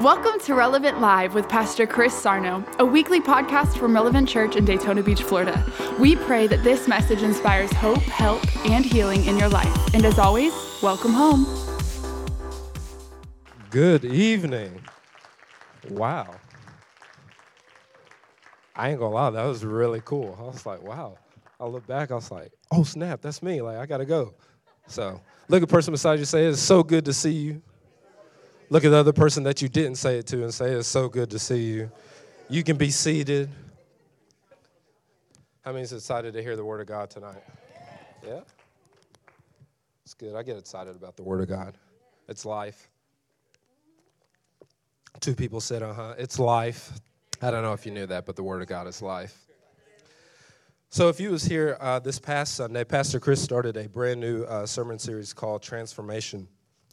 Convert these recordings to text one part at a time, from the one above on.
Welcome to Relevant Live with Pastor Chris Sarno, a weekly podcast from Relevant Church in Daytona Beach, Florida. We pray that this message inspires hope, help, and healing in your life. And as always, welcome home. Good evening. Wow. I ain't gonna lie, that was really cool. I was like, wow. I look back, I was like, oh snap, that's me. Like, I gotta go. So, look at person beside you, say, it's so good to see you. Look at the other person that you didn't say it to and say, It's so good to see you. You can be seated. How many is excited to hear the Word of God tonight? Yeah? It's good. I get excited about the Word of God. It's life. Two people said, uh huh. It's life. I don't know if you knew that, but the Word of God is life. So, if you was here uh, this past Sunday, Pastor Chris started a brand new uh, sermon series called Transformation.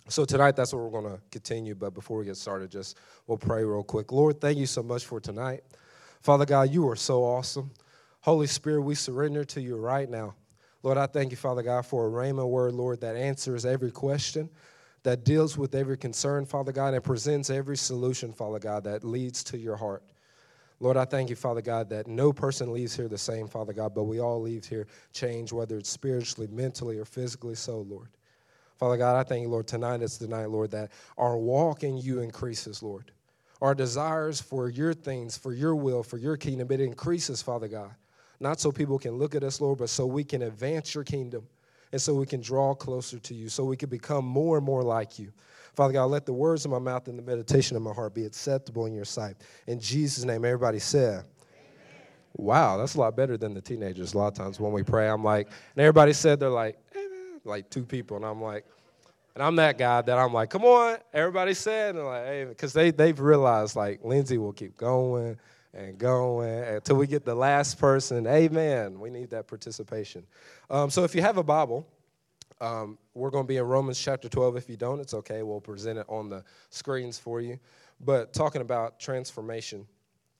So tonight, that's what we're going to continue. But before we get started, just we'll pray real quick. Lord, thank you so much for tonight. Father God, you are so awesome. Holy Spirit, we surrender to you right now. Lord, I thank you, Father God, for a rhema word, Lord, that answers every question, that deals with every concern, Father God, and presents every solution, Father God, that leads to your heart. Lord, I thank you, Father God, that no person leaves here the same, Father God, but we all leave here changed, whether it's spiritually, mentally, or physically so, Lord. Father God, I thank you, Lord, tonight is the night, Lord, that our walk in you increases, Lord. Our desires for your things, for your will, for your kingdom, it increases, Father God. Not so people can look at us, Lord, but so we can advance your kingdom and so we can draw closer to you, so we can become more and more like you. Father God, let the words of my mouth and the meditation of my heart be acceptable in your sight. In Jesus' name, everybody said, Wow, that's a lot better than the teenagers. A lot of times when we pray, I'm like, and everybody said, they're like, like two people, and I'm like, and I'm that guy that I'm like, come on, everybody said, and like, hey, because they they've realized like Lindsay will keep going and going until we get the last person. Amen. We need that participation. Um, so if you have a Bible, um, we're going to be in Romans chapter 12. If you don't, it's okay. We'll present it on the screens for you. But talking about transformation.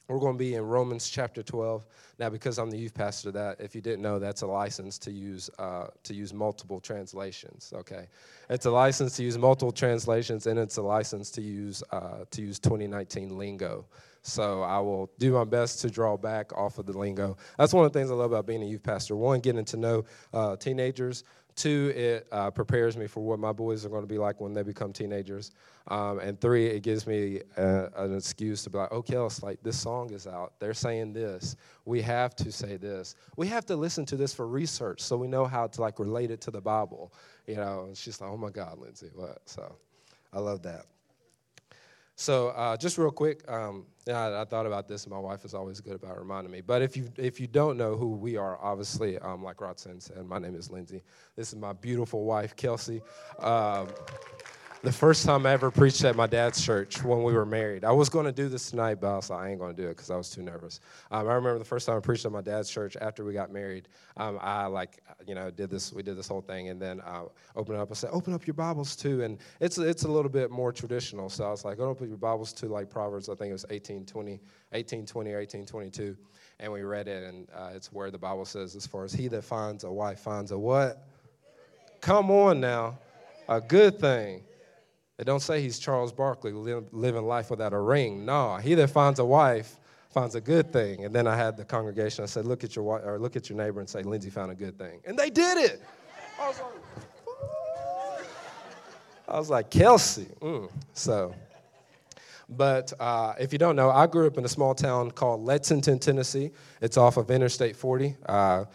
We're going to be in Romans chapter 12. Now, because I'm the youth pastor, that if you didn't know, that's a license to use uh, to use multiple translations. Okay, it's a license to use multiple translations, and it's a license to use uh, to use 2019 lingo. So I will do my best to draw back off of the lingo. That's one of the things I love about being a youth pastor. One, getting to know uh, teenagers. Two, it uh, prepares me for what my boys are going to be like when they become teenagers. Um, and three, it gives me a, an excuse to be like, okay, like this song is out. They're saying this. We have to say this. We have to listen to this for research so we know how to like relate it to the Bible. You know, she's like, oh my God, Lindsay, what? So I love that. So uh, just real quick, um, I, I, thought about this. My wife is always good about reminding me. But if you if you don't know who we are, obviously, um, like Rodson said, my name is Lindsay. This is my beautiful wife, Kelsey. Um, the first time I ever preached at my dad's church when we were married. I was going to do this tonight, but I was like, I ain't going to do it because I was too nervous. Um, I remember the first time I preached at my dad's church after we got married. Um, I like, you know, did this. We did this whole thing, and then uh, opened up. I said, open up your Bibles too, and it's it's a little bit more traditional. So I was like, open up your Bibles to like Proverbs. I think it was 1820, 1820 or 1822, and we read it, and uh, it's where the Bible says, as far as he that finds a wife finds a what? Come on now, a good thing. It don't say he's Charles Barkley living life without a ring. No, he that finds a wife finds a good thing. And then I had the congregation. I said, "Look at your wife, or look at your neighbor and say, Lindsay found a good thing." And they did it. I was like, I was like Kelsey. Mm. So, but uh, if you don't know, I grew up in a small town called Lexington, Tennessee. It's off of Interstate 40. Uh,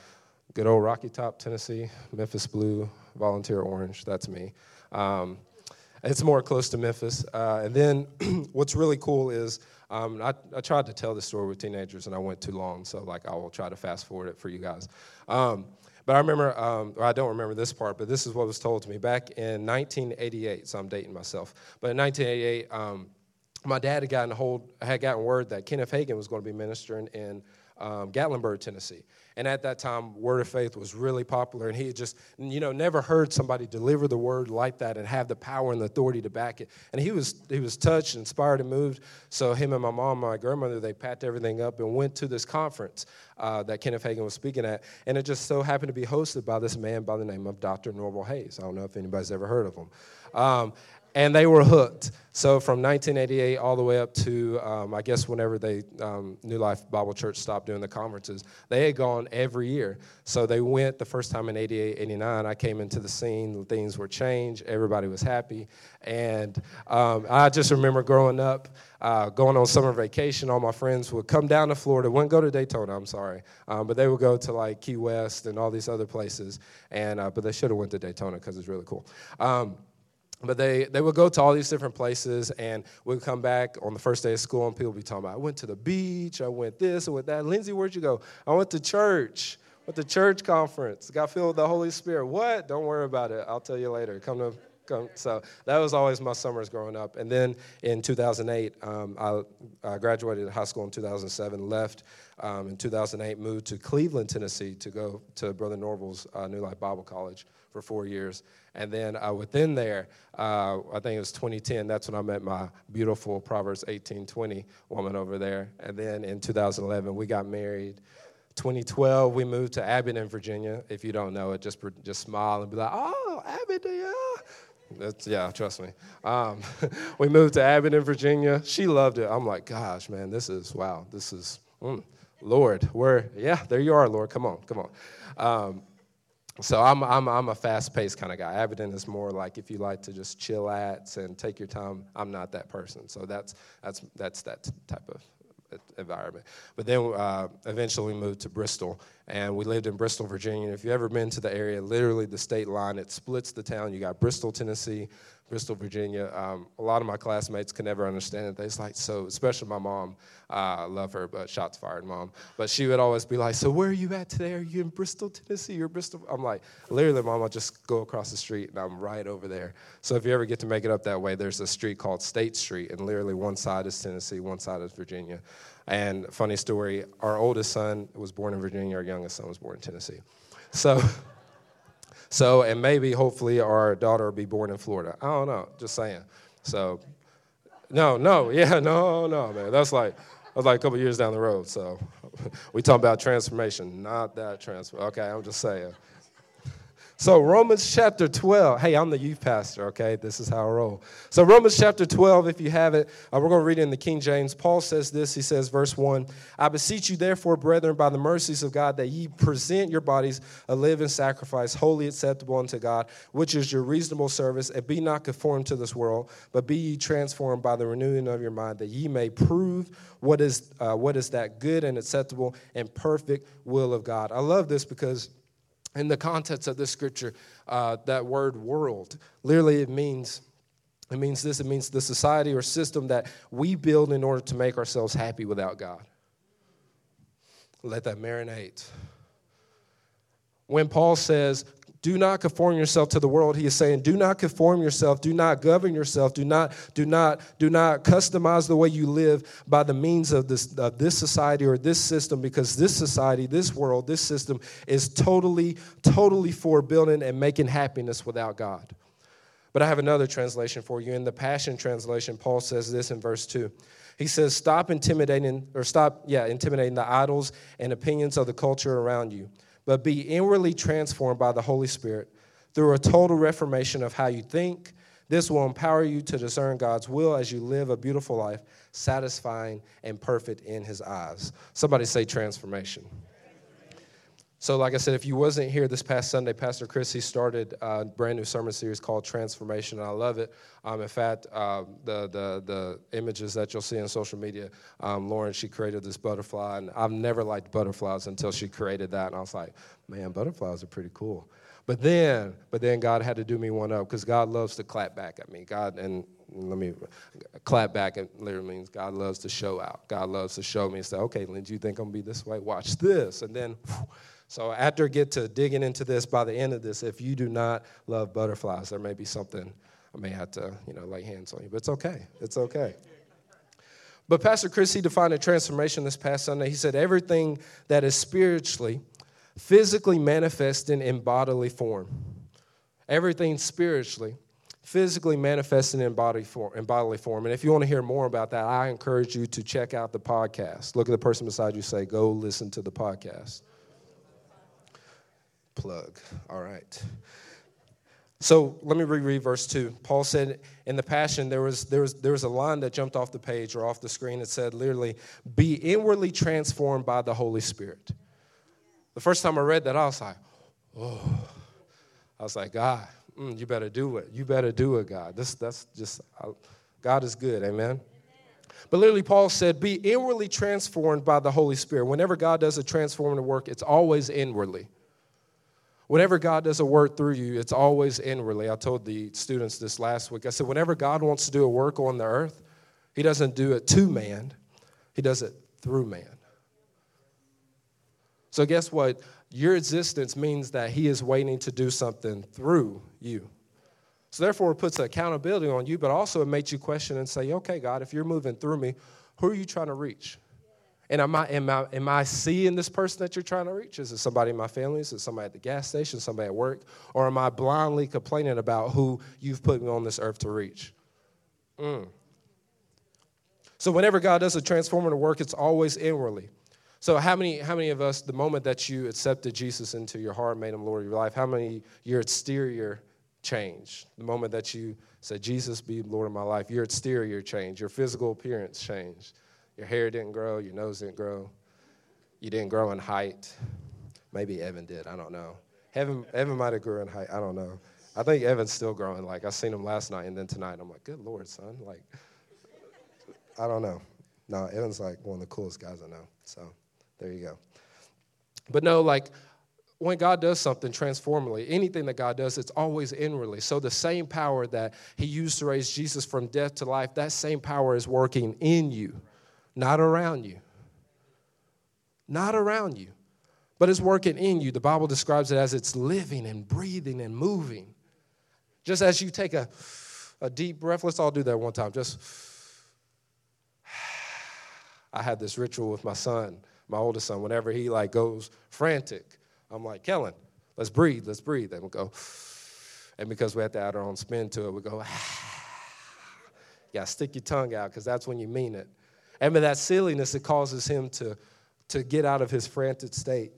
good old Rocky Top, Tennessee. Memphis Blue, Volunteer Orange. That's me. Um, it's more close to Memphis. Uh, and then what's really cool is um, I, I, tried to tell this story with teenagers and I went too long, so like I will try to fast forward it for you guys. Um, but I remember, um, I don't remember this part, but this is what was told to me back in 1988. So I'm dating myself. But in 1988, um, my dad had gotten hold, had gotten word that Kenneth Hagin was going to be ministering in um, Gatlinburg, Tennessee. And at that time, Word of Faith was really popular, and he had just, you know, never heard somebody deliver the word like that and have the power and the authority to back it. And he was he was touched, inspired, and moved. So him and my mom, my grandmother, they packed everything up and went to this conference uh, that Kenneth Hagin was speaking at, and it just so happened to be hosted by this man by the name of Dr. Norval Hayes. I don't know if anybody's ever heard of him. Um, and they were hooked. So from 1988 all the way up to, um, I guess, whenever they um, New Life Bible Church stopped doing the conferences, they had gone every year. So they went the first time in 88, 89. I came into the scene, things were changed, everybody was happy. And um, I just remember growing up, uh, going on summer vacation, all my friends would come down to Florida, wouldn't go to Daytona, I'm sorry, um, but they would go to like Key West and all these other places. And, uh, but they should have went to Daytona because it's really cool. But they, they would go to all these different places and we'd come back on the first day of school and people would be talking about, I went to the beach, I went this, I went that. Lindsay, where'd you go? I went to church, went to church conference, got filled with the Holy Spirit. What? Don't worry about it. I'll tell you later. Come to come. So that was always my summers growing up. And then in 2008, um, I, I, graduated high school in 2007, left um, in 2008, moved to Cleveland, Tennessee to go to Brother Norval's uh, New Life Bible College for four years. And then uh, within there, uh, I think it was 2010, that's when I met my beautiful Proverbs 18:20 woman over there. And then in 2011, we got married. 2012, we moved to Abingdon, Virginia. If you don't know it, just, just smile and be like, oh, Abingdon, yeah. That's, yeah, trust me. Um, we moved to Abingdon, Virginia. She loved it. I'm like, gosh, man, this is, wow, this is, mm, Lord, where, yeah, there you are, Lord. Come on, come on. Um, so I'm, I'm, I'm a fast-paced kind of guy. Abingdon is more like if you like to just chill at and take your time. I'm not that person. So that's, that's, that's that type of environment. But then uh, eventually we moved to Bristol, and we lived in Bristol, Virginia. If you've ever been to the area, literally the state line, it splits the town. You got Bristol, Tennessee, Bristol, Virginia. Um, a lot of my classmates could never understand it. They was like, so, especially my mom, uh, I love her, but shots fired, mom. But she would always be like, so where are you at today? Are you in Bristol, Tennessee? You're Bristol? I'm like, literally, mom, I'll just go across the street and I'm right over there. So if you ever get to make it up that way, there's a street called State Street, and literally one side is Tennessee, one side is Virginia. And funny story, our oldest son was born in Virginia, our youngest son was born in Tennessee. So So, and maybe hopefully our daughter will be born in Florida. I don't know, just saying. So, no, no, yeah, no, no, man. That's like, that's like a couple years down the road. So, we talk about transformation, not that transfer. Okay, I'm just saying. So, Romans chapter 12. Hey, I'm the youth pastor, okay? This is how I roll. So, Romans chapter 12, if you have it, uh, we're going to read it in the King James. Paul says this. He says, verse 1 I beseech you, therefore, brethren, by the mercies of God, that ye present your bodies a living sacrifice, wholly acceptable unto God, which is your reasonable service, and be not conformed to this world, but be ye transformed by the renewing of your mind, that ye may prove what is, uh, what is that good and acceptable and perfect will of God. I love this because in the context of this scripture, uh, that word world, literally it means it means this it means the society or system that we build in order to make ourselves happy without God. Let that marinate. When Paul says, do not conform yourself to the world he is saying do not conform yourself do not govern yourself do not do not do not customize the way you live by the means of this of this society or this system because this society this world this system is totally totally for building and making happiness without god. But i have another translation for you. In the passion translation paul says this in verse 2 he says stop intimidating or stop yeah intimidating the idols and opinions of the culture around you but be inwardly transformed by the Holy Spirit through a total reformation of how you think. This will empower you to discern God's will as you live a beautiful life, satisfying and perfect in His eyes. Somebody say transformation. So, like I said, if you wasn't here this past Sunday, Pastor Chris he started a brand new sermon series called Transformation, and I love it. Um, in fact, uh, the, the the images that you'll see on social media, um, Lauren she created this butterfly, and I've never liked butterflies until she created that, and I was like, man, butterflies are pretty cool. But then, but then God had to do me one up because God loves to clap back at me. God and let me clap back. It literally means God loves to show out. God loves to show me and say, okay, Lynn, do you think I'm gonna be this way? Watch this, and then. Whew, so after get to digging into this, by the end of this, if you do not love butterflies, there may be something I may have to, you know, lay hands on you. But it's okay. It's okay. But Pastor Chris, he defined a transformation this past Sunday. He said everything that is spiritually, physically manifesting in bodily form. Everything spiritually, physically manifesting in, body form, in bodily form. And if you want to hear more about that, I encourage you to check out the podcast. Look at the person beside you, say, go listen to the podcast plug. All right. So let me reread verse 2. Paul said in the Passion, there was, there, was, there was a line that jumped off the page or off the screen that said literally, be inwardly transformed by the Holy Spirit. The first time I read that, I was like, oh. I was like, God, mm, you better do it. You better do it, God. This, that's just, I, God is good. Amen. But literally, Paul said, be inwardly transformed by the Holy Spirit. Whenever God does a transformative work, it's always inwardly. Whenever God does a work through you, it's always inwardly. I told the students this last week. I said, whenever God wants to do a work on the earth, He doesn't do it to man, He does it through man. So, guess what? Your existence means that He is waiting to do something through you. So, therefore, it puts accountability on you, but also it makes you question and say, okay, God, if you're moving through me, who are you trying to reach? And am I, am, I, am I seeing this person that you're trying to reach? Is it somebody in my family? Is it somebody at the gas station? Somebody at work? Or am I blindly complaining about who you've put me on this earth to reach? Mm. So whenever God does a transformative work, it's always inwardly. So how many, how many of us, the moment that you accepted Jesus into your heart, made him Lord of your life, how many your exterior changed? The moment that you said, Jesus be Lord of my life, your exterior changed, your physical appearance changed your hair didn't grow, your nose didn't grow, you didn't grow in height. Maybe Evan did, I don't know. Evan, Evan might have grew in height, I don't know. I think Evan's still growing. Like, I seen him last night, and then tonight, I'm like, good Lord, son. Like, I don't know. No, Evan's like one of the coolest guys I know. So, there you go. But no, like, when God does something transformatively, anything that God does, it's always inwardly. So the same power that He used to raise Jesus from death to life, that same power is working in you not around you. Not around you, but it's working in you. The Bible describes it as it's living and breathing and moving. Just as you take a, a deep breath, let's all do that one time. Just, I had this ritual with my son, my oldest son, whenever he like goes frantic, I'm like, Kellen, let's breathe, let's breathe. And we'll go, and because we have to add our own spin to it, we go, yeah, stick your tongue out because that's when you mean it. And by that silliness, it causes him to, to get out of his frantic state.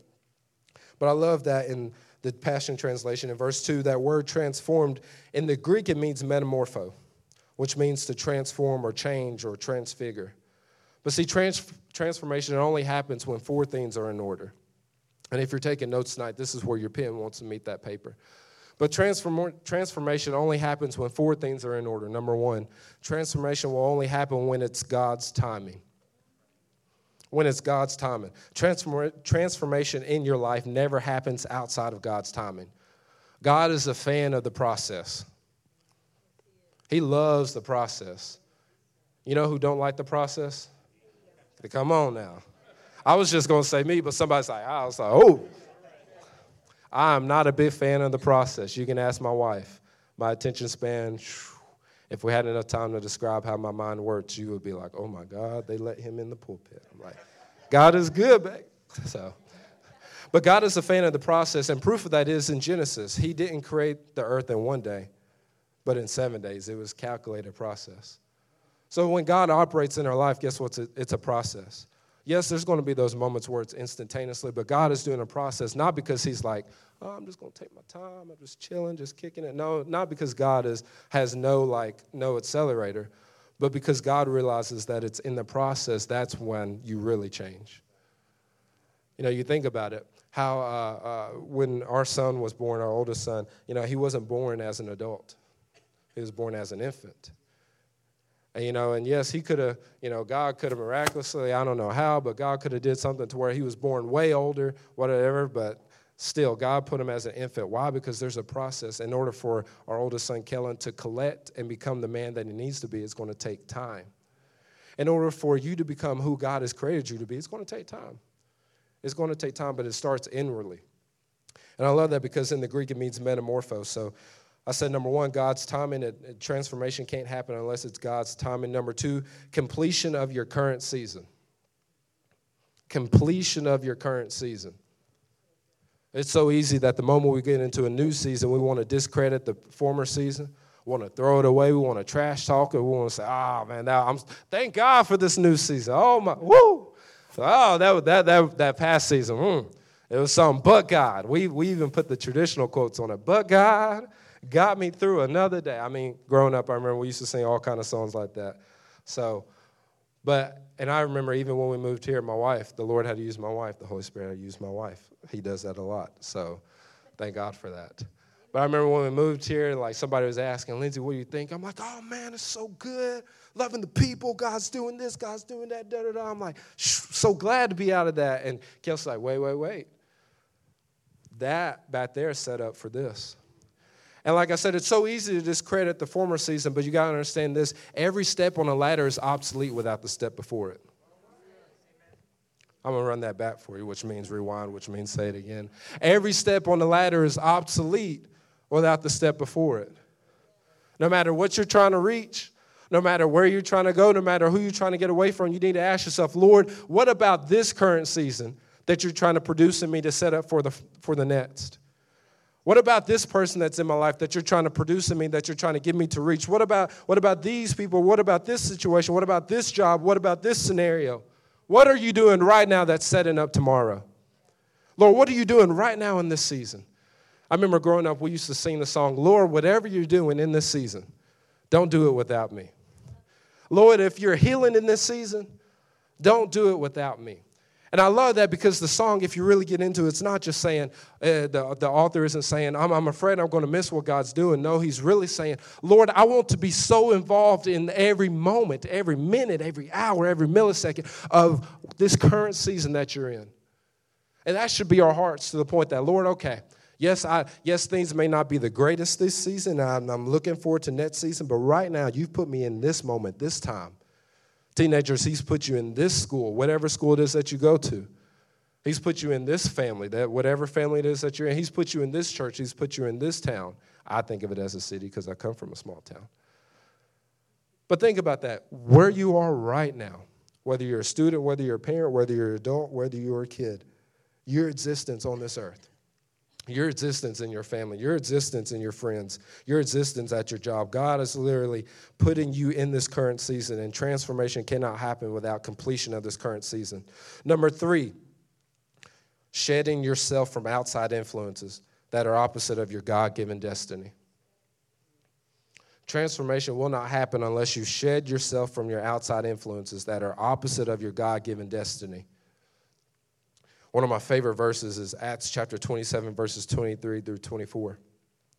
But I love that in the Passion Translation in verse 2, that word transformed, in the Greek, it means metamorpho, which means to transform or change or transfigure. But see, trans- transformation only happens when four things are in order. And if you're taking notes tonight, this is where your pen wants to meet that paper. But transform, transformation only happens when four things are in order. Number one, transformation will only happen when it's God's timing. When it's God's timing. Transform, transformation in your life never happens outside of God's timing. God is a fan of the process. He loves the process. You know who don't like the process? Come on now. I was just going to say me, but somebody's like, I was like, oh. I'm not a big fan of the process. You can ask my wife. My attention span, if we had enough time to describe how my mind works, you would be like, oh my God, they let him in the pulpit. I'm like, God is good, babe. So, but God is a fan of the process, and proof of that is in Genesis. He didn't create the earth in one day, but in seven days. It was calculated process. So when God operates in our life, guess what? It's a process. Yes, there's going to be those moments where it's instantaneously, but God is doing a process, not because He's like, oh, I'm just going to take my time, I'm just chilling, just kicking it. No, not because God is, has no, like, no accelerator, but because God realizes that it's in the process, that's when you really change. You know, you think about it, how uh, uh, when our son was born, our oldest son, you know, he wasn't born as an adult, he was born as an infant. And, you know, and yes, he could have, you know, God could have miraculously, I don't know how, but God could have did something to where he was born way older, whatever, but still, God put him as an infant. Why? Because there's a process. In order for our oldest son, Kellen, to collect and become the man that he needs to be, it's going to take time. In order for you to become who God has created you to be, it's going to take time. It's going to take time, but it starts inwardly. And I love that because in the Greek it means metamorpho. So I said, number one, God's timing. It, transformation can't happen unless it's God's timing. Number two, completion of your current season. Completion of your current season. It's so easy that the moment we get into a new season, we want to discredit the former season. We want to throw it away. We want to trash talk it. We want to say, "Oh man, now I'm thank God for this new season." Oh my, woo! Oh, that that that that past season, mm, it was something but God. We we even put the traditional quotes on it, but God got me through another day. I mean, growing up, I remember we used to sing all kind of songs like that. So, but and I remember even when we moved here, my wife, the Lord had to use my wife. The Holy Spirit had to use my wife. He does that a lot. So, thank God for that. But I remember when we moved here, like somebody was asking, Lindsay, what do you think? I'm like, oh man, it's so good. Loving the people. God's doing this, God's doing that, da da da. I'm like, so glad to be out of that. And Kelsey's like, wait, wait, wait. That back there is set up for this. And like I said, it's so easy to discredit the former season, but you got to understand this every step on a ladder is obsolete without the step before it. I'm going to run that back for you, which means rewind, which means say it again. Every step on the ladder is obsolete without the step before it. No matter what you're trying to reach, no matter where you're trying to go, no matter who you're trying to get away from, you need to ask yourself, Lord, what about this current season that you're trying to produce in me to set up for the, for the next? What about this person that's in my life that you're trying to produce in me, that you're trying to get me to reach? What about, what about these people? What about this situation? What about this job? What about this scenario? What are you doing right now that's setting up tomorrow? Lord, what are you doing right now in this season? I remember growing up, we used to sing the song, Lord, whatever you're doing in this season, don't do it without me. Lord, if you're healing in this season, don't do it without me. And I love that because the song, if you really get into it, it's not just saying, uh, the, the author isn't saying, I'm, I'm afraid I'm going to miss what God's doing. No, he's really saying, Lord, I want to be so involved in every moment, every minute, every hour, every millisecond of this current season that you're in. And that should be our hearts to the point that, Lord, okay, yes, I, yes, things may not be the greatest this season. I'm, I'm looking forward to next season, but right now, you've put me in this moment, this time. Teenagers, He's put you in this school, whatever school it is that you go to. He's put you in this family, that whatever family it is that you're in. He's put you in this church. He's put you in this town. I think of it as a city because I come from a small town. But think about that. Where you are right now, whether you're a student, whether you're a parent, whether you're an adult, whether you're a kid, your existence on this earth your existence in your family, your existence in your friends, your existence at your job. God is literally putting you in this current season, and transformation cannot happen without completion of this current season. Number three, shedding yourself from outside influences that are opposite of your God given destiny. Transformation will not happen unless you shed yourself from your outside influences that are opposite of your God given destiny. One of my favorite verses is Acts chapter 27, verses 23 through 24.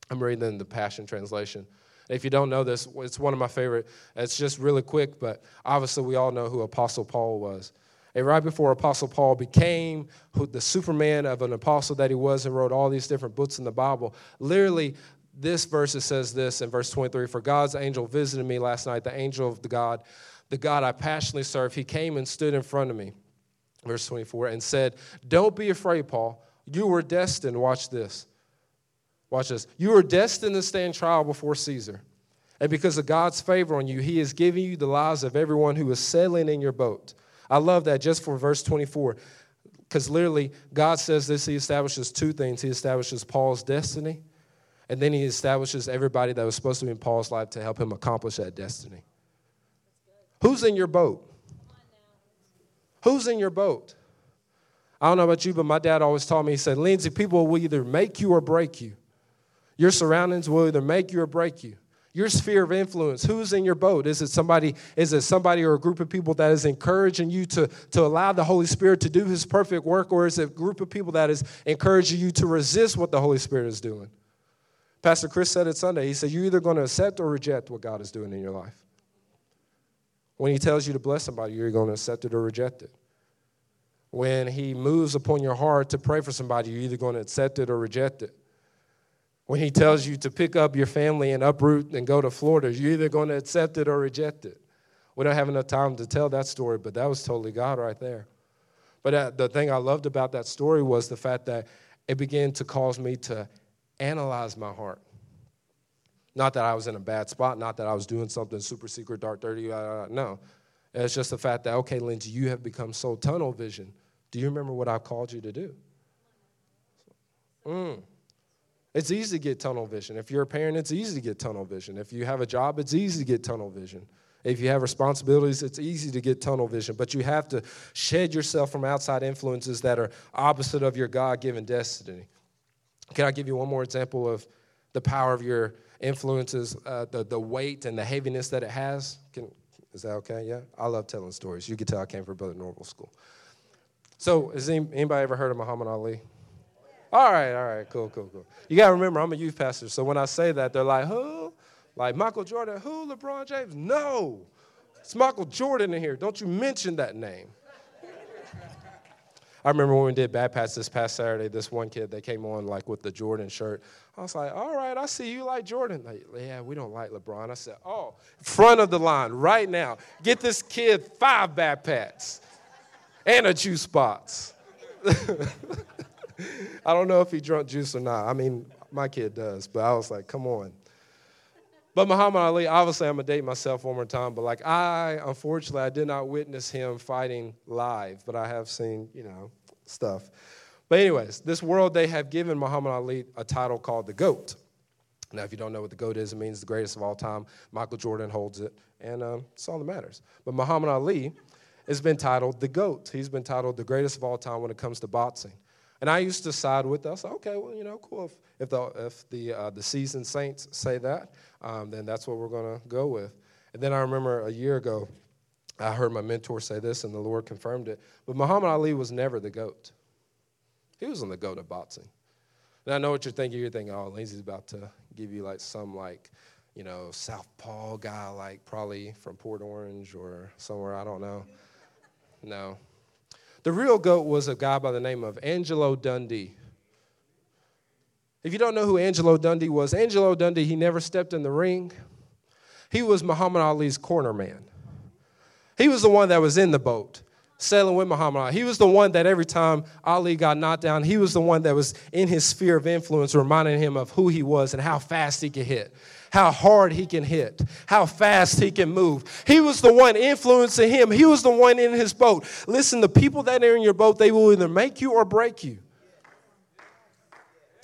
I'm reading in the Passion Translation. If you don't know this, it's one of my favorite. It's just really quick, but obviously we all know who Apostle Paul was. And right before Apostle Paul became the Superman of an apostle that he was and wrote all these different books in the Bible, literally this verse says this in verse 23 For God's angel visited me last night, the angel of the God, the God I passionately serve. He came and stood in front of me verse 24, and said, Don't be afraid, Paul. You were destined, watch this. Watch this. You were destined to stand trial before Caesar. And because of God's favor on you, he is giving you the lives of everyone who is sailing in your boat. I love that just for verse 24. Because literally, God says this He establishes two things. He establishes Paul's destiny, and then He establishes everybody that was supposed to be in Paul's life to help him accomplish that destiny. Who's in your boat? Who's in your boat? I don't know about you, but my dad always taught me, he said, Lindsay, people will either make you or break you. Your surroundings will either make you or break you. Your sphere of influence, who's in your boat? Is it somebody, is it somebody or a group of people that is encouraging you to, to allow the Holy Spirit to do his perfect work, or is it a group of people that is encouraging you to resist what the Holy Spirit is doing? Pastor Chris said it Sunday. He said, You're either going to accept or reject what God is doing in your life. When he tells you to bless somebody, you're going to accept it or reject it. When he moves upon your heart to pray for somebody, you're either going to accept it or reject it. When he tells you to pick up your family and uproot and go to Florida, you're either going to accept it or reject it. We don't have enough time to tell that story, but that was totally God right there. But uh, the thing I loved about that story was the fact that it began to cause me to analyze my heart. Not that I was in a bad spot, not that I was doing something super secret, dark, dirty. Uh, no. It's just the fact that, okay, Lindsay, you have become so tunnel vision. Do you remember what I called you to do? Mm. It's easy to get tunnel vision. If you're a parent, it's easy to get tunnel vision. If you have a job, it's easy to get tunnel vision. If you have responsibilities, it's easy to get tunnel vision. But you have to shed yourself from outside influences that are opposite of your God given destiny. Can I give you one more example of the power of your influences, uh, the, the weight and the heaviness that it has. Can, is that okay? Yeah? I love telling stories. You can tell I came from Brother Norval School. So, has anybody ever heard of Muhammad Ali? All right, all right, cool, cool, cool. You got to remember, I'm a youth pastor, so when I say that, they're like, who? Like Michael Jordan, who? LeBron James? No. It's Michael Jordan in here. Don't you mention that name. I remember when we did Bad Pats this past Saturday, this one kid that came on like with the Jordan shirt. I was like, all right, I see you like Jordan. Like, yeah, we don't like LeBron. I said, oh, front of the line right now. Get this kid five Bad Pats and a juice box. I don't know if he drunk juice or not. I mean, my kid does, but I was like, come on. But Muhammad Ali, obviously, I'm gonna date myself one more time, but like I, unfortunately, I did not witness him fighting live, but I have seen, you know, stuff. But, anyways, this world, they have given Muhammad Ali a title called the GOAT. Now, if you don't know what the GOAT is, it means the greatest of all time. Michael Jordan holds it, and um, it's all that matters. But Muhammad Ali has been titled the GOAT. He's been titled the greatest of all time when it comes to boxing. And I used to side with us. Okay, well, you know, cool. If, if the, if the, uh, the seasoned saints say that, um, then that's what we're going to go with. And then I remember a year ago, I heard my mentor say this, and the Lord confirmed it. But Muhammad Ali was never the GOAT. He was on the GOAT of boxing. And I know what you're thinking. You're thinking, oh, Lindsay's about to give you like some like, you know, Southpaw guy, like probably from Port Orange or somewhere, I don't know. No, the real GOAT was a guy by the name of Angelo Dundee. If you don't know who Angelo Dundee was, Angelo Dundee, he never stepped in the ring. He was Muhammad Ali's corner man. He was the one that was in the boat sailing with Muhammad Ali. He was the one that every time Ali got knocked down, he was the one that was in his sphere of influence, reminding him of who he was and how fast he could hit how hard he can hit, how fast he can move. He was the one influencing him, he was the one in his boat. Listen, the people that are in your boat, they will either make you or break you.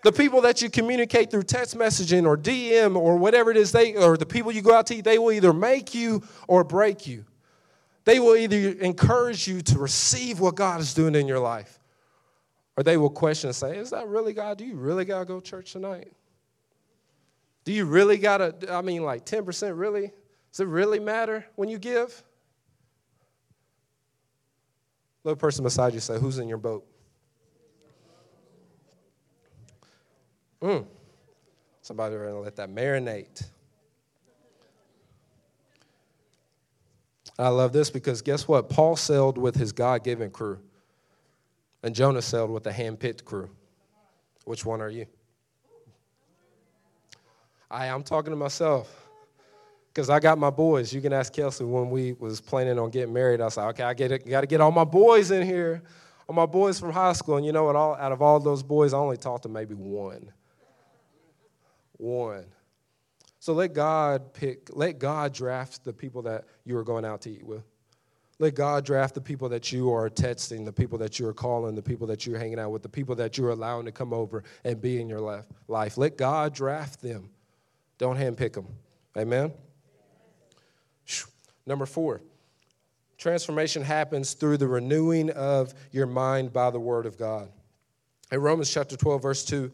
The people that you communicate through text messaging or DM or whatever it is, they or the people you go out to they will either make you or break you. They will either encourage you to receive what God is doing in your life, or they will question and say, Is that really God? Do you really got to go to church tonight? Do you really got to, I mean, like 10% really? Does it really matter when you give? Little person beside you say, Who's in your boat? Mm. Somebody to let that marinate. I love this because guess what? Paul sailed with his God given crew, and Jonah sailed with a hand picked crew. Which one are you? I, I'm talking to myself because I got my boys. You can ask Kelsey when we was planning on getting married. I was like, okay, I get. Got to get all my boys in here, all my boys from high school. And you know what? All out of all those boys, I only talked to maybe one. One. So let God pick. Let God draft the people that you are going out to eat with. Let God draft the people that you are texting, the people that you are calling, the people that you're hanging out with, the people that you're allowing to come over and be in your life. Let God draft them. Don't handpick them. Amen? Number four, transformation happens through the renewing of your mind by the Word of God. In Romans chapter 12, verse 2,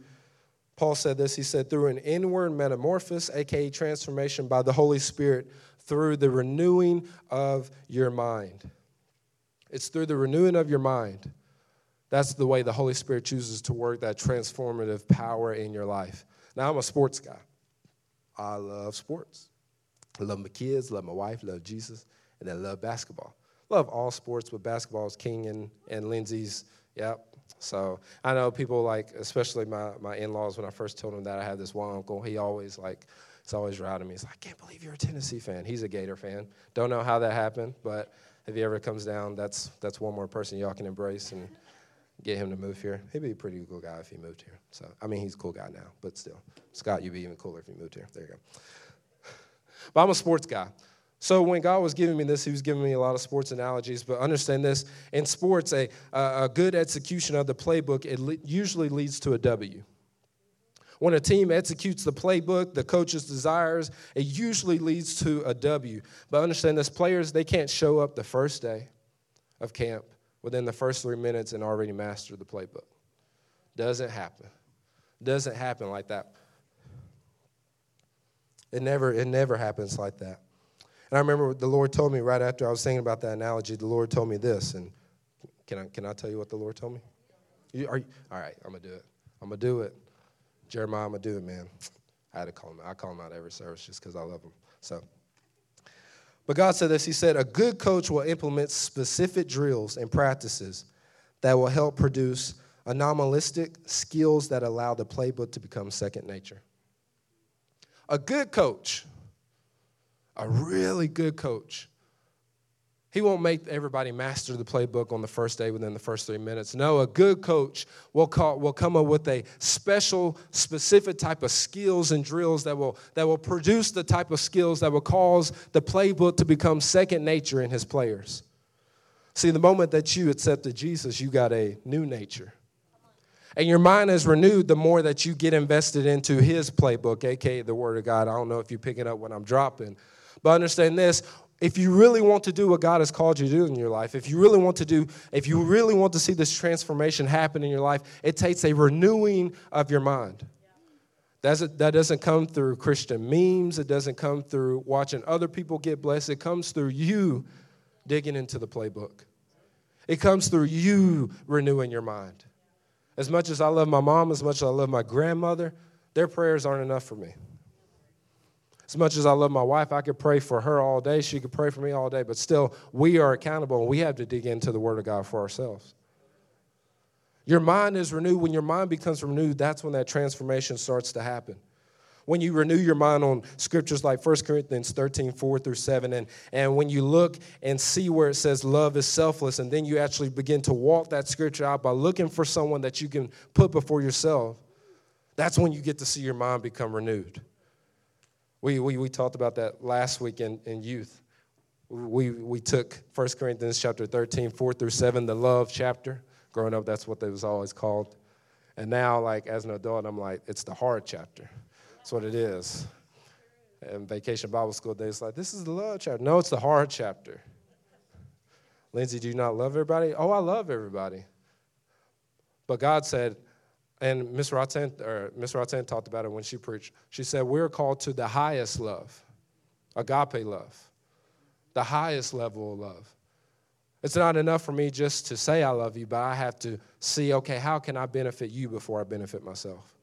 Paul said this. He said, through an inward metamorphosis, aka transformation by the Holy Spirit, through the renewing of your mind. It's through the renewing of your mind. That's the way the Holy Spirit chooses to work that transformative power in your life. Now, I'm a sports guy. I love sports. I love my kids, love my wife, love Jesus, and I love basketball. Love all sports, but basketball is king and, and Lindsay's, yep. So I know people like, especially my, my in-laws, when I first told them that I had this one uncle, he always like, he's always routing me. He's like, I can't believe you're a Tennessee fan. He's a Gator fan. Don't know how that happened, but if he ever comes down, that's, that's one more person y'all can embrace and get him to move here. He'd be a pretty cool guy if he moved here. So, I mean, he's a cool guy now, but still. Scott, you'd be even cooler if you moved here. There you go. But I'm a sports guy. So when God was giving me this, He was giving me a lot of sports analogies. But understand this: in sports, a a good execution of the playbook it usually leads to a W. When a team executes the playbook, the coach's desires, it usually leads to a W. But understand this: players they can't show up the first day of camp within the first three minutes and already master the playbook. Doesn't happen. Doesn't happen like that. It never, it never happens like that. And I remember the Lord told me right after I was thinking about that analogy, the Lord told me this. And can I, can I tell you what the Lord told me? You, are you, all right, I'm going to do it. I'm going to do it. Jeremiah, I'm going to do it, man. I had to call him. I call him out every service just because I love him. So, but God said this He said, A good coach will implement specific drills and practices that will help produce anomalistic skills that allow the playbook to become second nature. A good coach, a really good coach, he won't make everybody master the playbook on the first day within the first three minutes. No, a good coach will, call, will come up with a special, specific type of skills and drills that will, that will produce the type of skills that will cause the playbook to become second nature in his players. See, the moment that you accepted Jesus, you got a new nature. And your mind is renewed the more that you get invested into his playbook, aka the Word of God. I don't know if you're picking up what I'm dropping. But understand this if you really want to do what God has called you to do in your life, if you really want to do, if you really want to see this transformation happen in your life, it takes a renewing of your mind. That's that doesn't come through Christian memes. It doesn't come through watching other people get blessed. It comes through you digging into the playbook. It comes through you renewing your mind. As much as I love my mom, as much as I love my grandmother, their prayers aren't enough for me. As much as I love my wife, I could pray for her all day. She could pray for me all day, but still, we are accountable and we have to dig into the Word of God for ourselves. Your mind is renewed. When your mind becomes renewed, that's when that transformation starts to happen. When you renew your mind on scriptures like 1 Corinthians 13, 4 through 7, and, and when you look and see where it says love is selfless, and then you actually begin to walk that scripture out by looking for someone that you can put before yourself, that's when you get to see your mind become renewed. We, we, we talked about that last week in, in youth. We, we took 1 Corinthians chapter 13, 4 through 7, the love chapter. Growing up, that's what it was always called. And now, like, as an adult, I'm like, it's the hard chapter. That's what it is. And vacation Bible school days, like, this is the love chapter. No, it's the hard chapter. Lindsay, do you not love everybody? Oh, I love everybody. But God said, and Miss Rotten, or Miss Rotten talked about it when she preached. She said, We're called to the highest love, agape love, the highest level of love. It's not enough for me just to say I love you, but I have to see, okay, how can I benefit you before I benefit myself?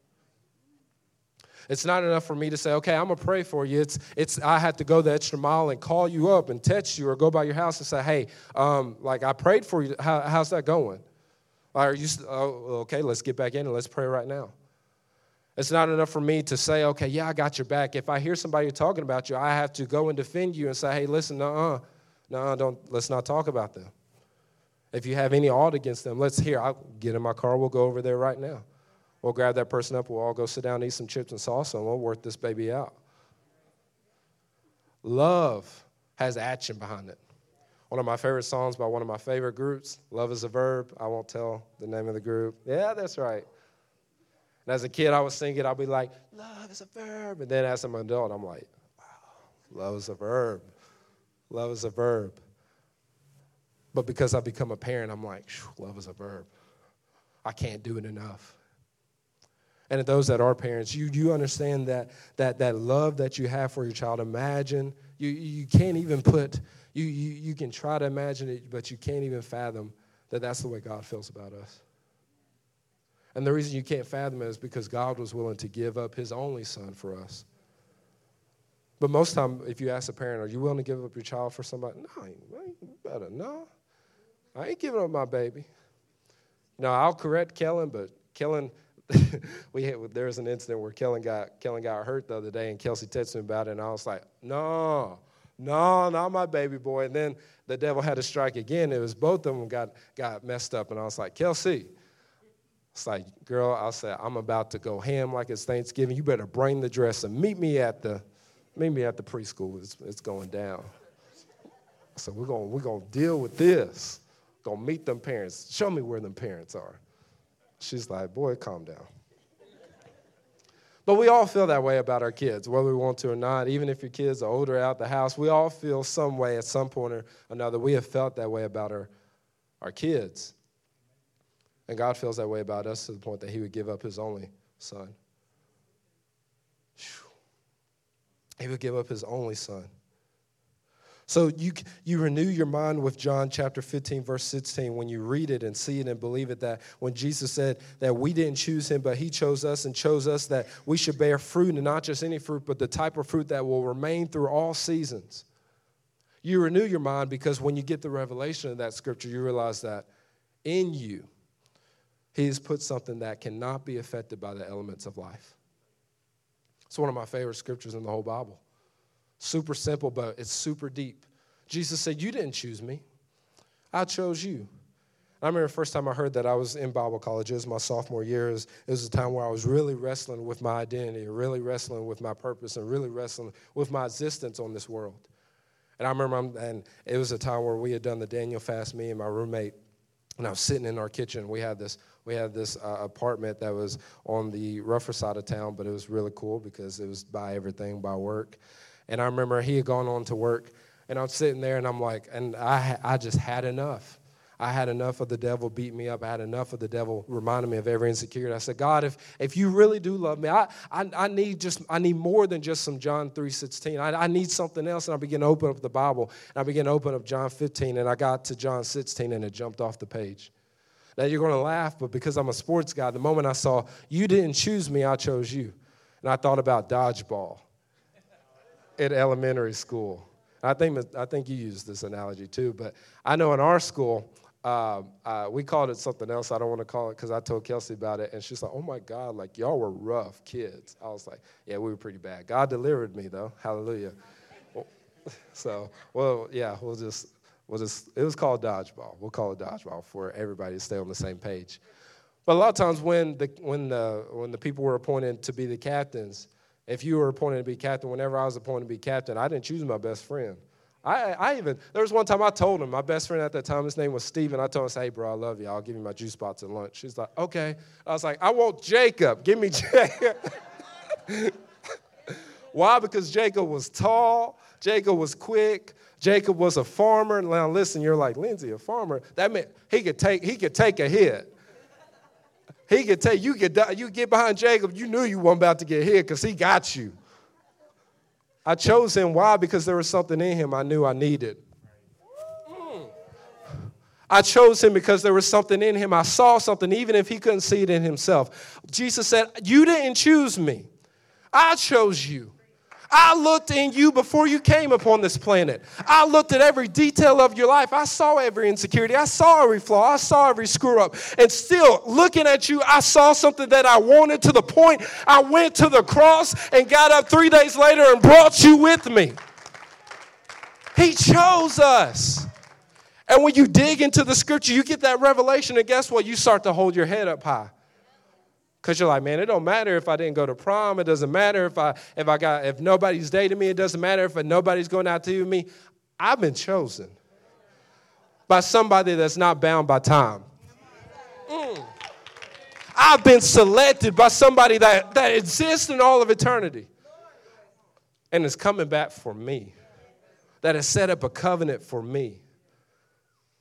It's not enough for me to say, okay, I'm gonna pray for you. It's, it's I have to go the extra mile and call you up and text you or go by your house and say, hey, um, like I prayed for you. How, how's that going? Are you, oh, okay, let's get back in and let's pray right now. It's not enough for me to say, okay, yeah, I got your back. If I hear somebody talking about you, I have to go and defend you and say, hey, listen, uh-uh, no, don't, let's not talk about them. If you have any ought against them, let's hear. I'll get in my car. We'll go over there right now. We'll grab that person up. We'll all go sit down, eat some chips and salsa, and we'll work this baby out. Love has action behind it. One of my favorite songs by one of my favorite groups, Love is a Verb. I won't tell the name of the group. Yeah, that's right. And as a kid, I would sing it I'd be like, Love is a verb. And then as an adult, I'm like, wow, love is a verb. Love is a verb. But because I become a parent, I'm like, love is a verb. I can't do it enough. And those that are parents, you, you understand that, that, that love that you have for your child. Imagine, you, you can't even put you, you, you can try to imagine it, but you can't even fathom that that's the way God feels about us. And the reason you can't fathom it is because God was willing to give up his only son for us. But most time, if you ask a parent, are you willing to give up your child for somebody? No, I ain't, better. No, I ain't giving up my baby. No, I'll correct Kellen, but Kellen, we had, there was an incident where Kellen got Kellen got hurt the other day, and Kelsey texted me about it, and I was like, no, no, not my baby boy. And then the devil had to strike again. It was both of them got, got messed up. And I was like, Kelsey, it's like, girl, I said, I'm about to go ham like it's Thanksgiving. You better bring the dress and meet me at the, meet me at the preschool. It's, it's going down. So we're going we're gonna deal with this. Gonna meet them parents. Show me where them parents are. She's like, boy, calm down. But we all feel that way about our kids, whether we want to or not. Even if your kids are older out the house, we all feel some way at some point or another. We have felt that way about our, our kids. And God feels that way about us to the point that He would give up His only Son. He would give up his only son. So you, you renew your mind with John chapter 15, verse 16, when you read it and see it and believe it, that when Jesus said that we didn't choose him, but he chose us and chose us that we should bear fruit, and not just any fruit, but the type of fruit that will remain through all seasons. You renew your mind because when you get the revelation of that scripture, you realize that in you, he has put something that cannot be affected by the elements of life. It's one of my favorite scriptures in the whole Bible. Super simple, but it's super deep. Jesus said, You didn't choose me, I chose you. I remember the first time I heard that I was in Bible college. It was my sophomore year. It was, a time where I was really wrestling with my identity, really wrestling with my purpose, and really wrestling with my existence on this world. And I remember, I'm, and it was a time where we had done the Daniel fast, me and my roommate, and I was sitting in our kitchen. We had this, we had this uh, apartment that was on the rougher side of town, but it was really cool because it was by everything, by work. And I remember he had gone on to work, and I'm sitting there, and I'm like, and I, I just had enough. I had enough of the devil beat me up. I had enough of the devil reminding me of every insecurity. I said, God, if, if you really do love me, I, I, I need just I need more than just some John 3.16. I, I need something else. And I began to open up the Bible. And I began to open up John 15. And I got to John 16 and it jumped off the page. Now you're going to laugh, but because I'm a sports guy, the moment I saw you didn't choose me, I chose you. And I thought about dodgeball at elementary school. I think, I think you used this analogy too, but I know in our school, uh, uh, we called it something else. I don't want to call it because I told Kelsey about it, and she's like, "Oh my God, like y'all were rough kids." I was like, "Yeah, we were pretty bad." God delivered me though. Hallelujah. so, well, yeah, we'll just, we'll just. It was called dodgeball. We'll call it dodgeball for everybody to stay on the same page. But a lot of times when the when the when the people were appointed to be the captains, if you were appointed to be captain, whenever I was appointed to be captain, I didn't choose my best friend. I, I even, there was one time I told him, my best friend at that time, his name was Steven. I told him, hey, bro, I love you. I'll give you my juice box at lunch. She's like, okay. I was like, I want Jacob. Give me Jacob. Why? Because Jacob was tall, Jacob was quick, Jacob was a farmer. Now listen, you're like, Lindsay, a farmer. That meant he could take, he could take a hit. He could tell you could you get behind Jacob, you knew you weren't about to get hit because he got you. I chose him. Why? Because there was something in him I knew I needed. Mm. I chose him because there was something in him. I saw something, even if he couldn't see it in himself. Jesus said, You didn't choose me, I chose you. I looked in you before you came upon this planet. I looked at every detail of your life. I saw every insecurity. I saw every flaw. I saw every screw up. And still, looking at you, I saw something that I wanted to the point I went to the cross and got up three days later and brought you with me. He chose us. And when you dig into the scripture, you get that revelation, and guess what? You start to hold your head up high. Because you're like, man, it don't matter if I didn't go to prom. It doesn't matter if I if I got if nobody's dating me. It doesn't matter if nobody's going out to me. I've been chosen by somebody that's not bound by time. Mm. I've been selected by somebody that, that exists in all of eternity and is coming back for me, that has set up a covenant for me.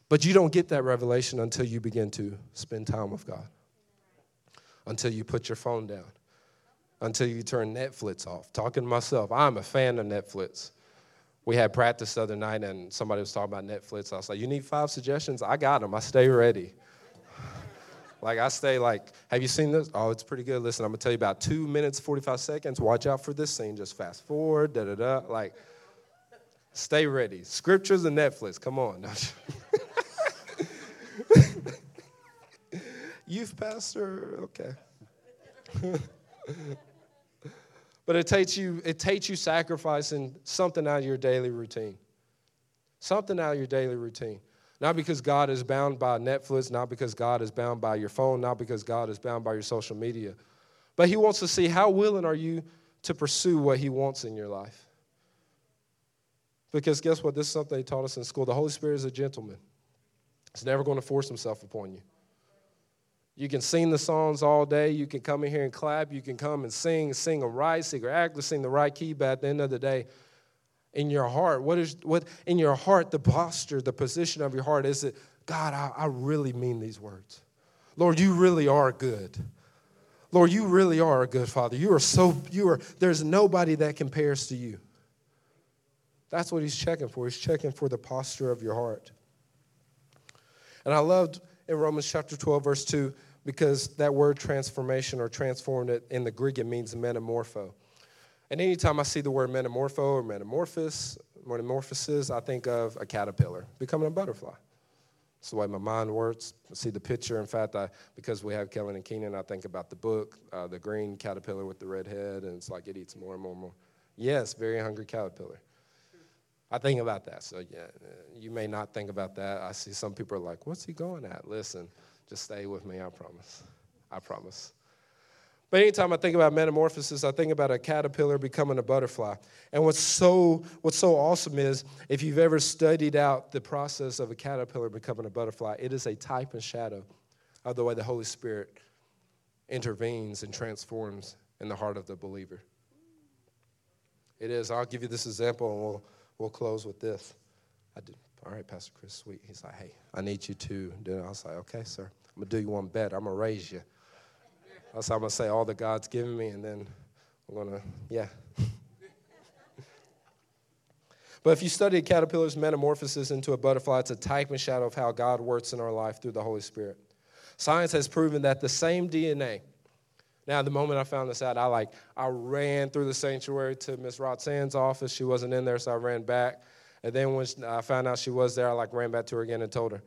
But you don't get that revelation until you begin to spend time with God until you put your phone down, until you turn Netflix off. Talking to myself, I'm a fan of Netflix. We had practice the other night and somebody was talking about Netflix. I was like, You need five suggestions? I got them. I stay ready. like, I stay like, Have you seen this? Oh, it's pretty good. Listen, I'm going to tell you about two minutes, 45 seconds. Watch out for this scene. Just fast forward, da da da. Like, stay ready. Scriptures and Netflix. Come on. Youth pastor, okay. but it takes you it takes you sacrificing something out of your daily routine. Something out of your daily routine. Not because God is bound by Netflix, not because God is bound by your phone, not because God is bound by your social media. But he wants to see how willing are you to pursue what he wants in your life. Because guess what? This is something they taught us in school. The Holy Spirit is a gentleman. He's never going to force himself upon you. You can sing the songs all day. You can come in here and clap. You can come and sing, sing a right, sing or act, sing the right key. But at the end of the day, in your heart, what is what in your heart, the posture, the position of your heart is it, God, I, I really mean these words. Lord, you really are good. Lord, you really are a good father. You are so you are there's nobody that compares to you. That's what he's checking for. He's checking for the posture of your heart. And I loved in Romans chapter 12, verse 2, because that word transformation or transformed it in the Greek, it means metamorpho. And anytime I see the word metamorpho or metamorphosis, metamorphosis, I think of a caterpillar becoming a butterfly. That's the way my mind works. I see the picture. In fact, I, because we have Kellen and Keenan, I think about the book, uh, the green caterpillar with the red head, and it's like it eats more and more and more. Yes, very hungry caterpillar. I think about that. So, yeah, you may not think about that. I see some people are like, what's he going at? Listen, just stay with me, I promise. I promise. But anytime I think about metamorphosis, I think about a caterpillar becoming a butterfly. And what's so, what's so awesome is if you've ever studied out the process of a caterpillar becoming a butterfly, it is a type and shadow of the way the Holy Spirit intervenes and transforms in the heart of the believer. It is. I'll give you this example and we'll, we'll close with this. I did. All right, Pastor Chris, sweet. He's like, hey, I need you to do it. I was like, okay, sir. I'm going to do you one better. I'm going to raise you. That's how I'm going to say all that God's given me, and then I'm going to, yeah. but if you study a caterpillar's metamorphosis into a butterfly, it's a type and shadow of how God works in our life through the Holy Spirit. Science has proven that the same DNA, now, the moment I found this out, I like I ran through the sanctuary to Miss Roxanne's office. She wasn't in there, so I ran back. And then when I found out she was there, I like ran back to her again and told her.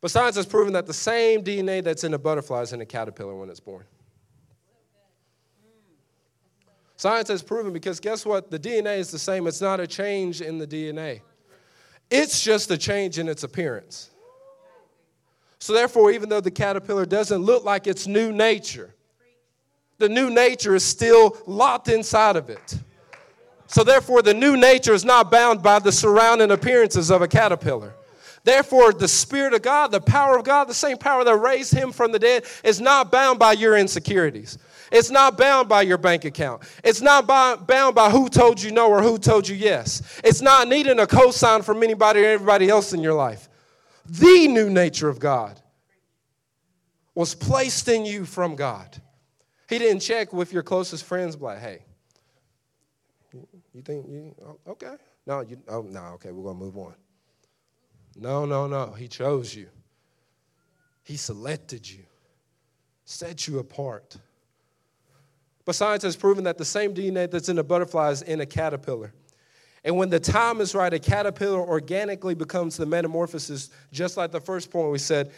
But science has proven that the same DNA that's in a butterfly is in a caterpillar when it's born. Science has proven because guess what? The DNA is the same. It's not a change in the DNA, it's just a change in its appearance. So, therefore, even though the caterpillar doesn't look like its new nature, the new nature is still locked inside of it. So, therefore, the new nature is not bound by the surrounding appearances of a caterpillar. Therefore, the Spirit of God, the power of God, the same power that raised him from the dead, is not bound by your insecurities. It's not bound by your bank account. It's not by, bound by who told you no or who told you yes. It's not needing a cosign from anybody or everybody else in your life. The new nature of God was placed in you from God. He didn't check with your closest friends, like, hey, you think you, oh, okay? No, you, oh, no, okay, we're to move on. No, no, no. He chose you, He selected you, set you apart. But science has proven that the same DNA that's in a butterfly is in a caterpillar. And when the time is right, a caterpillar organically becomes the metamorphosis, just like the first point we said.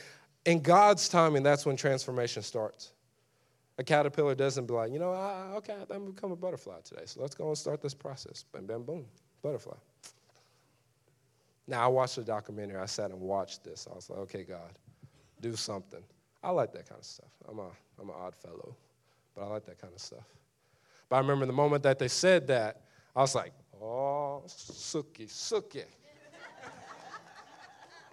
In God's timing, that's when transformation starts. A caterpillar doesn't be like, you know, I, okay, I'm to become a butterfly today, so let's go and start this process. Bam, bam, boom, butterfly. Now, I watched the documentary. I sat and watched this. I was like, okay, God, do something. I like that kind of stuff. I'm, a, I'm an odd fellow, but I like that kind of stuff. But I remember the moment that they said that, I was like, oh, suki, suki.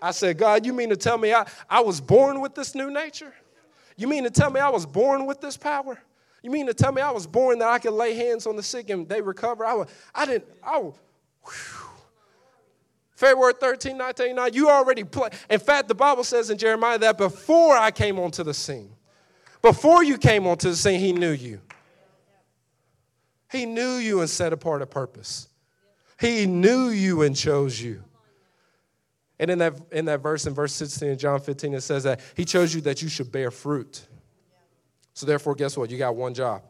I said, God, you mean to tell me I, I was born with this new nature? You mean to tell me I was born with this power? You mean to tell me I was born that I could lay hands on the sick and they recover? I, was, I didn't, I, whew, February 13, 1989, you already play. In fact, the Bible says in Jeremiah that before I came onto the scene, before you came onto the scene, he knew you. He knew you and set apart a purpose. He knew you and chose you. And in that, in that verse, in verse 16 in John 15, it says that he chose you that you should bear fruit. So therefore, guess what? You got one job.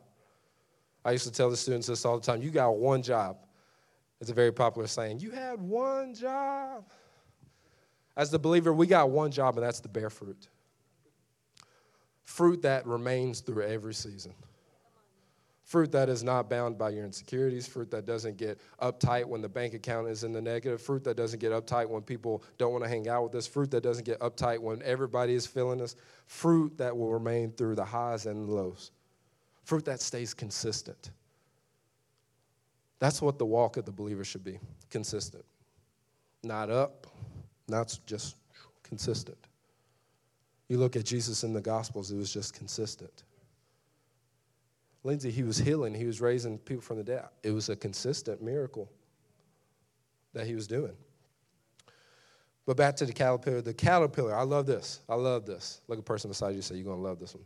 I used to tell the students this all the time. You got one job. It's a very popular saying. You had one job. As the believer, we got one job, and that's to bear fruit. Fruit that remains through every season. Fruit that is not bound by your insecurities. Fruit that doesn't get uptight when the bank account is in the negative. Fruit that doesn't get uptight when people don't want to hang out with us. Fruit that doesn't get uptight when everybody is feeling us. Fruit that will remain through the highs and lows. Fruit that stays consistent. That's what the walk of the believer should be consistent. Not up, not just consistent. You look at Jesus in the Gospels, it was just consistent. Lindsay, he was healing, he was raising people from the dead. It was a consistent miracle that he was doing. But back to the caterpillar. The caterpillar, I love this. I love this. Look at the person beside you say, You're going to love this one.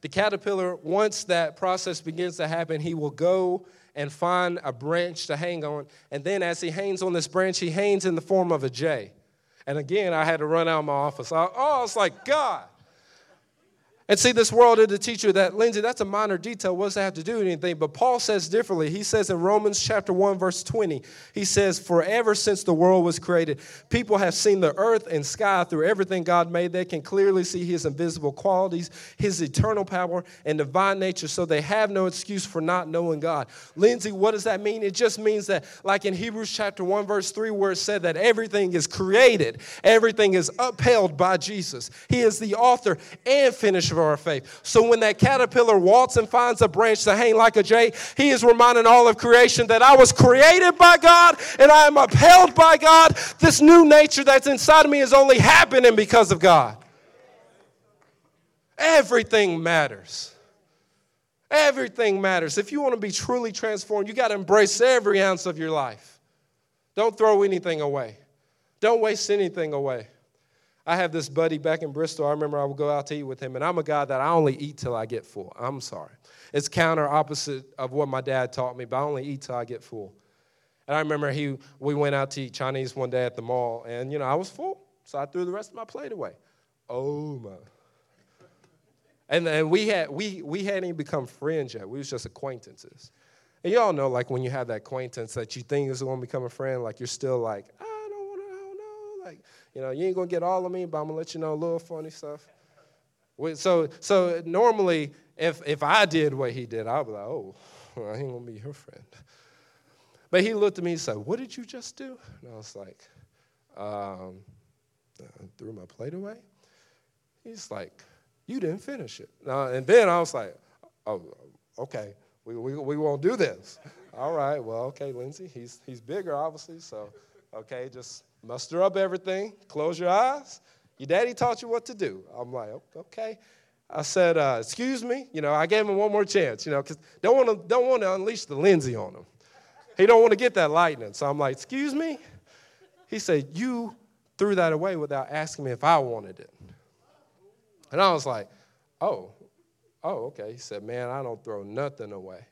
The caterpillar, once that process begins to happen, he will go and find a branch to hang on. And then as he hangs on this branch, he hangs in the form of a J. And again, I had to run out of my office. I, oh, like, God, and see, this world did teach you that, Lindsay, that's a minor detail. What does that have to do with anything? But Paul says differently. He says in Romans chapter 1, verse 20, he says, Forever since the world was created, people have seen the earth and sky through everything God made. They can clearly see his invisible qualities, his eternal power, and divine nature, so they have no excuse for not knowing God. Lindsay, what does that mean? It just means that, like in Hebrews chapter 1, verse 3, where it said that everything is created, everything is upheld by Jesus. He is the author and finisher our faith. So when that caterpillar walks and finds a branch to hang like a J, he is reminding all of creation that I was created by God and I am upheld by God. This new nature that's inside of me is only happening because of God. Everything matters. Everything matters. If you want to be truly transformed, you got to embrace every ounce of your life. Don't throw anything away. Don't waste anything away. I have this buddy back in Bristol. I remember I would go out to eat with him, and I'm a guy that I only eat till I get full. I'm sorry. It's counter opposite of what my dad taught me, but I only eat till I get full. And I remember he, we went out to eat Chinese one day at the mall, and you know I was full, so I threw the rest of my plate away. Oh my! And and we had we we hadn't even become friends yet. We was just acquaintances. And y'all know, like when you have that acquaintance that you think is going to become a friend, like you're still like, I don't want to, I don't know, like you know, you ain't gonna get all of me, but I'm gonna let you know a little funny stuff. So, so normally, if if I did what he did, I'd be like, oh, I ain't gonna be your friend. But he looked at me and said, "What did you just do?" And I was like, um, I threw my plate away. He's like, "You didn't finish it." and then I was like, "Oh, okay, we, we, we won't do this." All right, well, okay, Lindsay, he's he's bigger, obviously, so okay, just muster up everything, close your eyes. Your daddy taught you what to do. I'm like, okay. I said, uh, excuse me. You know, I gave him one more chance, you know, because don't want to don't want to unleash the Lindsay on him. He don't want to get that lightning. So I'm like, excuse me. He said, you threw that away without asking me if I wanted it. And I was like, oh, oh, okay. He said, man, I don't throw nothing away.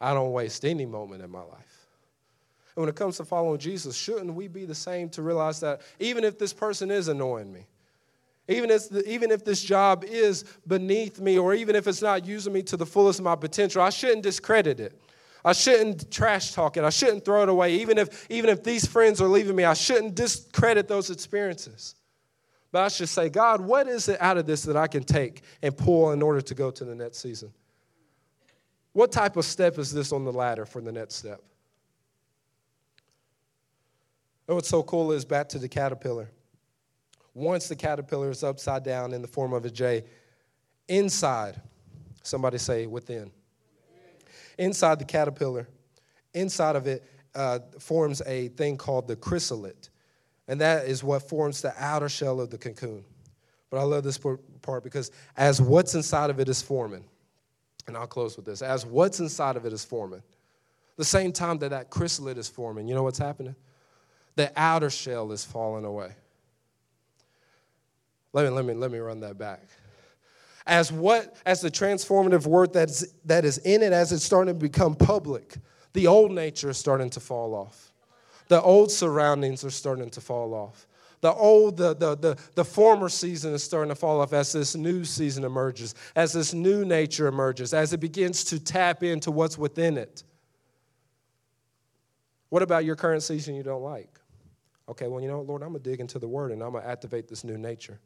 I don't waste any moment in my life. And when it comes to following Jesus, shouldn't we be the same to realize that even if this person is annoying me, even if, the, even if this job is beneath me, or even if it's not using me to the fullest of my potential, I shouldn't discredit it. I shouldn't trash talk it. I shouldn't throw it away. Even if, even if these friends are leaving me, I shouldn't discredit those experiences. But I should say, God, what is it out of this that I can take and pull in order to go to the next season? What type of step is this on the ladder for the next step? And what's so cool is back to the caterpillar. Once the caterpillar is upside down in the form of a J, inside, somebody say within. Inside the caterpillar, inside of it uh, forms a thing called the chrysalid. And that is what forms the outer shell of the cocoon. But I love this part because as what's inside of it is forming, and I'll close with this as what's inside of it is forming, the same time that that chrysalid is forming, you know what's happening? The outer shell is falling away. Let me, let me, let me run that back. As what, as the transformative work that's, that is in it, as it's starting to become public, the old nature is starting to fall off. The old surroundings are starting to fall off. The old, the, the, the, the former season is starting to fall off as this new season emerges, as this new nature emerges, as it begins to tap into what's within it. What about your current season you don't like? Okay, well, you know, Lord, I'm going to dig into the word and I'm going to activate this new nature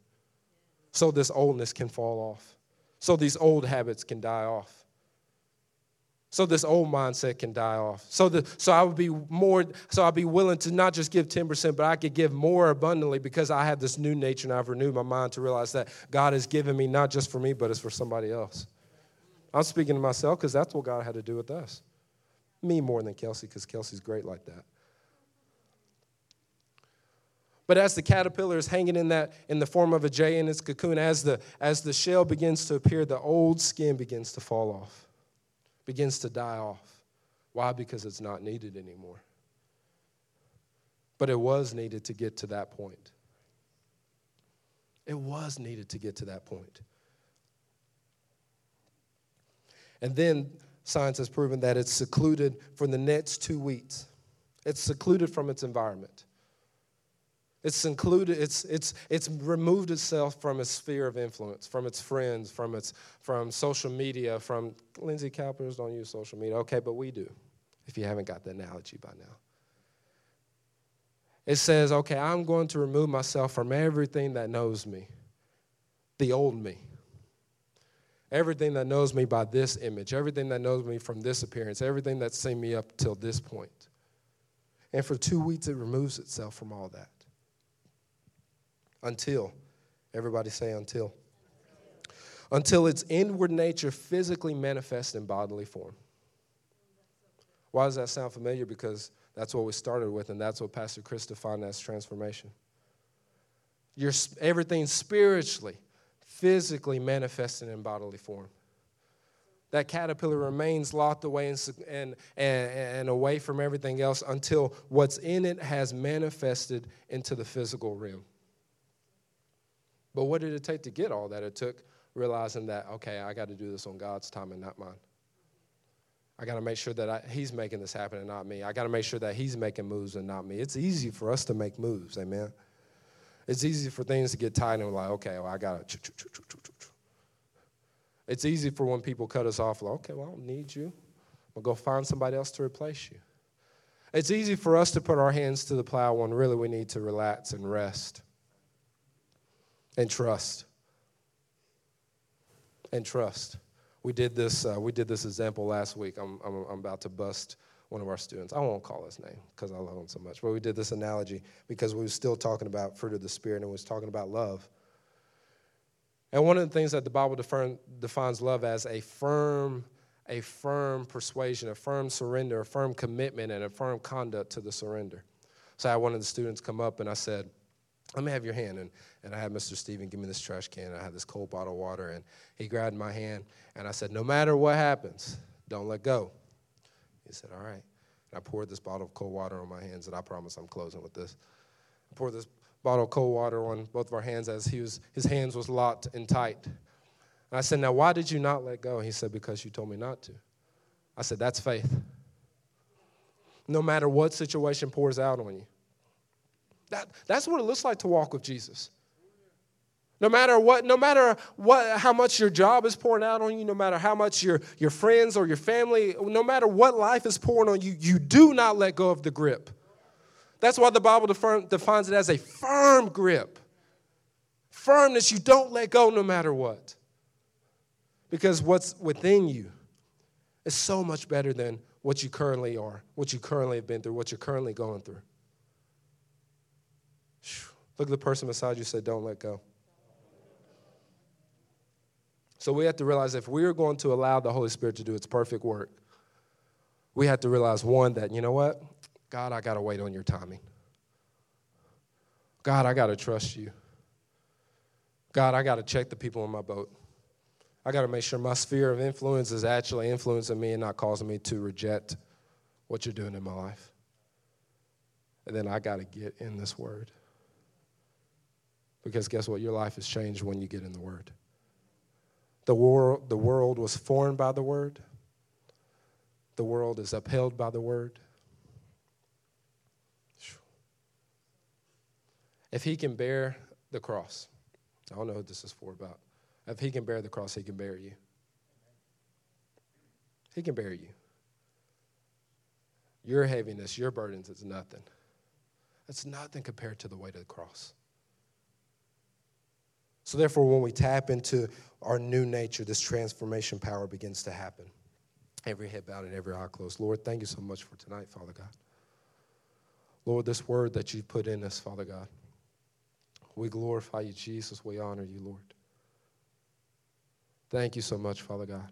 so this oldness can fall off, so these old habits can die off. So this old mindset can die off. So the, so I would be more so I'd be willing to not just give 10%, but I could give more abundantly because I have this new nature and I've renewed my mind to realize that God has given me not just for me, but it's for somebody else. I'm speaking to myself because that's what God had to do with us. Me more than Kelsey, because Kelsey's great like that. But as the caterpillar is hanging in that in the form of a J in its cocoon, as the as the shell begins to appear, the old skin begins to fall off, begins to die off. Why? Because it's not needed anymore. But it was needed to get to that point. It was needed to get to that point. And then Science has proven that it's secluded for the next two weeks. It's secluded from its environment. It's secluded, it's, it's, it's removed itself from its sphere of influence, from its friends, from, its, from social media, from Lindsay Calpers don't use social media. Okay, but we do, if you haven't got the analogy by now. It says, okay, I'm going to remove myself from everything that knows me, the old me. Everything that knows me by this image, everything that knows me from this appearance, everything that's seen me up till this point. And for two weeks, it removes itself from all that. Until, everybody say until. Until its inward nature physically manifests in bodily form. Why does that sound familiar? Because that's what we started with, and that's what Pastor Chris defined as transformation. Your, everything spiritually physically manifested in bodily form. That caterpillar remains locked away and, and, and, and away from everything else until what's in it has manifested into the physical realm. But what did it take to get all that? It took realizing that, okay, I got to do this on God's time and not mine. I got to make sure that I, He's making this happen and not me. I got to make sure that He's making moves and not me. It's easy for us to make moves, amen it's easy for things to get tight and we're like, okay, well, I got to. It's easy for when people cut us off, like, okay, well, I don't need you. We'll go find somebody else to replace you. It's easy for us to put our hands to the plow when really we need to relax and rest and trust. And trust. We did this, uh, we did this example last week. I'm, I'm, I'm about to bust one of our students. I won't call his name because I love him so much. But we did this analogy because we were still talking about fruit of the Spirit and we was talking about love. And one of the things that the Bible defines love as a firm, a firm persuasion, a firm surrender, a firm commitment, and a firm conduct to the surrender. So I had one of the students come up and I said, let me have your hand. And, and I had Mr. Steven give me this trash can. I had this cold bottle of water. And he grabbed my hand. And I said, no matter what happens, don't let go. He said, All right. And I poured this bottle of cold water on my hands, and I promise I'm closing with this. I poured this bottle of cold water on both of our hands as he was, his hands was locked and tight. And I said, Now, why did you not let go? He said, Because you told me not to. I said, That's faith. No matter what situation pours out on you. That, that's what it looks like to walk with Jesus. No matter what, no matter what, how much your job is pouring out on you, no matter how much your, your friends or your family, no matter what life is pouring on you, you do not let go of the grip. That's why the Bible defines it as a firm grip. Firmness, you don't let go no matter what. Because what's within you is so much better than what you currently are, what you currently have been through, what you're currently going through. Look at the person beside you say, Don't let go. So we have to realize if we are going to allow the Holy Spirit to do its perfect work, we have to realize one, that, you know what? God, I got to wait on your timing. God, I got to trust you. God, I got to check the people in my boat. I got to make sure my sphere of influence is actually influencing me and not causing me to reject what you're doing in my life. And then I got to get in this word. Because guess what? Your life has changed when you get in the word. The world, the world was formed by the word. The world is upheld by the word. If he can bear the cross, I don't know what this is for about. If he can bear the cross, he can bear you. He can bear you. Your heaviness, your burdens, it's nothing. It's nothing compared to the weight of the cross. So, therefore, when we tap into our new nature, this transformation power begins to happen. Every head bowed and every eye closed. Lord, thank you so much for tonight, Father God. Lord, this word that you put in us, Father God, we glorify you, Jesus. We honor you, Lord. Thank you so much, Father God.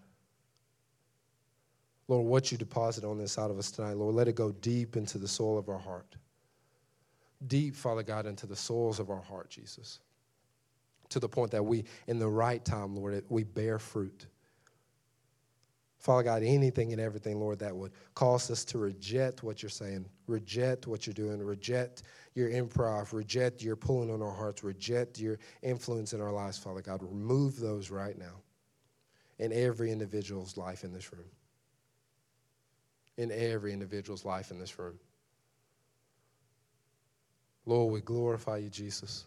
Lord, what you deposit on this out of us tonight, Lord, let it go deep into the soul of our heart. Deep, Father God, into the souls of our heart, Jesus to the point that we, in the right time, Lord, we bear fruit. Father God, anything and everything, Lord, that would cause us to reject what you're saying, reject what you're doing, reject your improv, reject your pulling on our hearts, reject your influence in our lives, Father God. Remove those right now in every individual's life in this room. in every individual's life in this room. Lord, we glorify you, Jesus.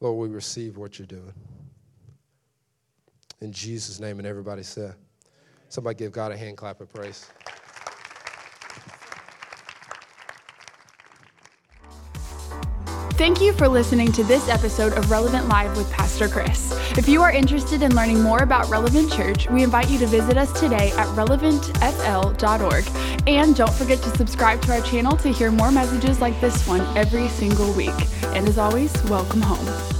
Lord, we receive what you're doing. In Jesus' name, and everybody said, somebody give God a hand clap of praise. Thank you for listening to this episode of Relevant Live with Pastor Chris. If you are interested in learning more about Relevant Church, we invite you to visit us today at relevantfl.org. And don't forget to subscribe to our channel to hear more messages like this one every single week. And as always, welcome home.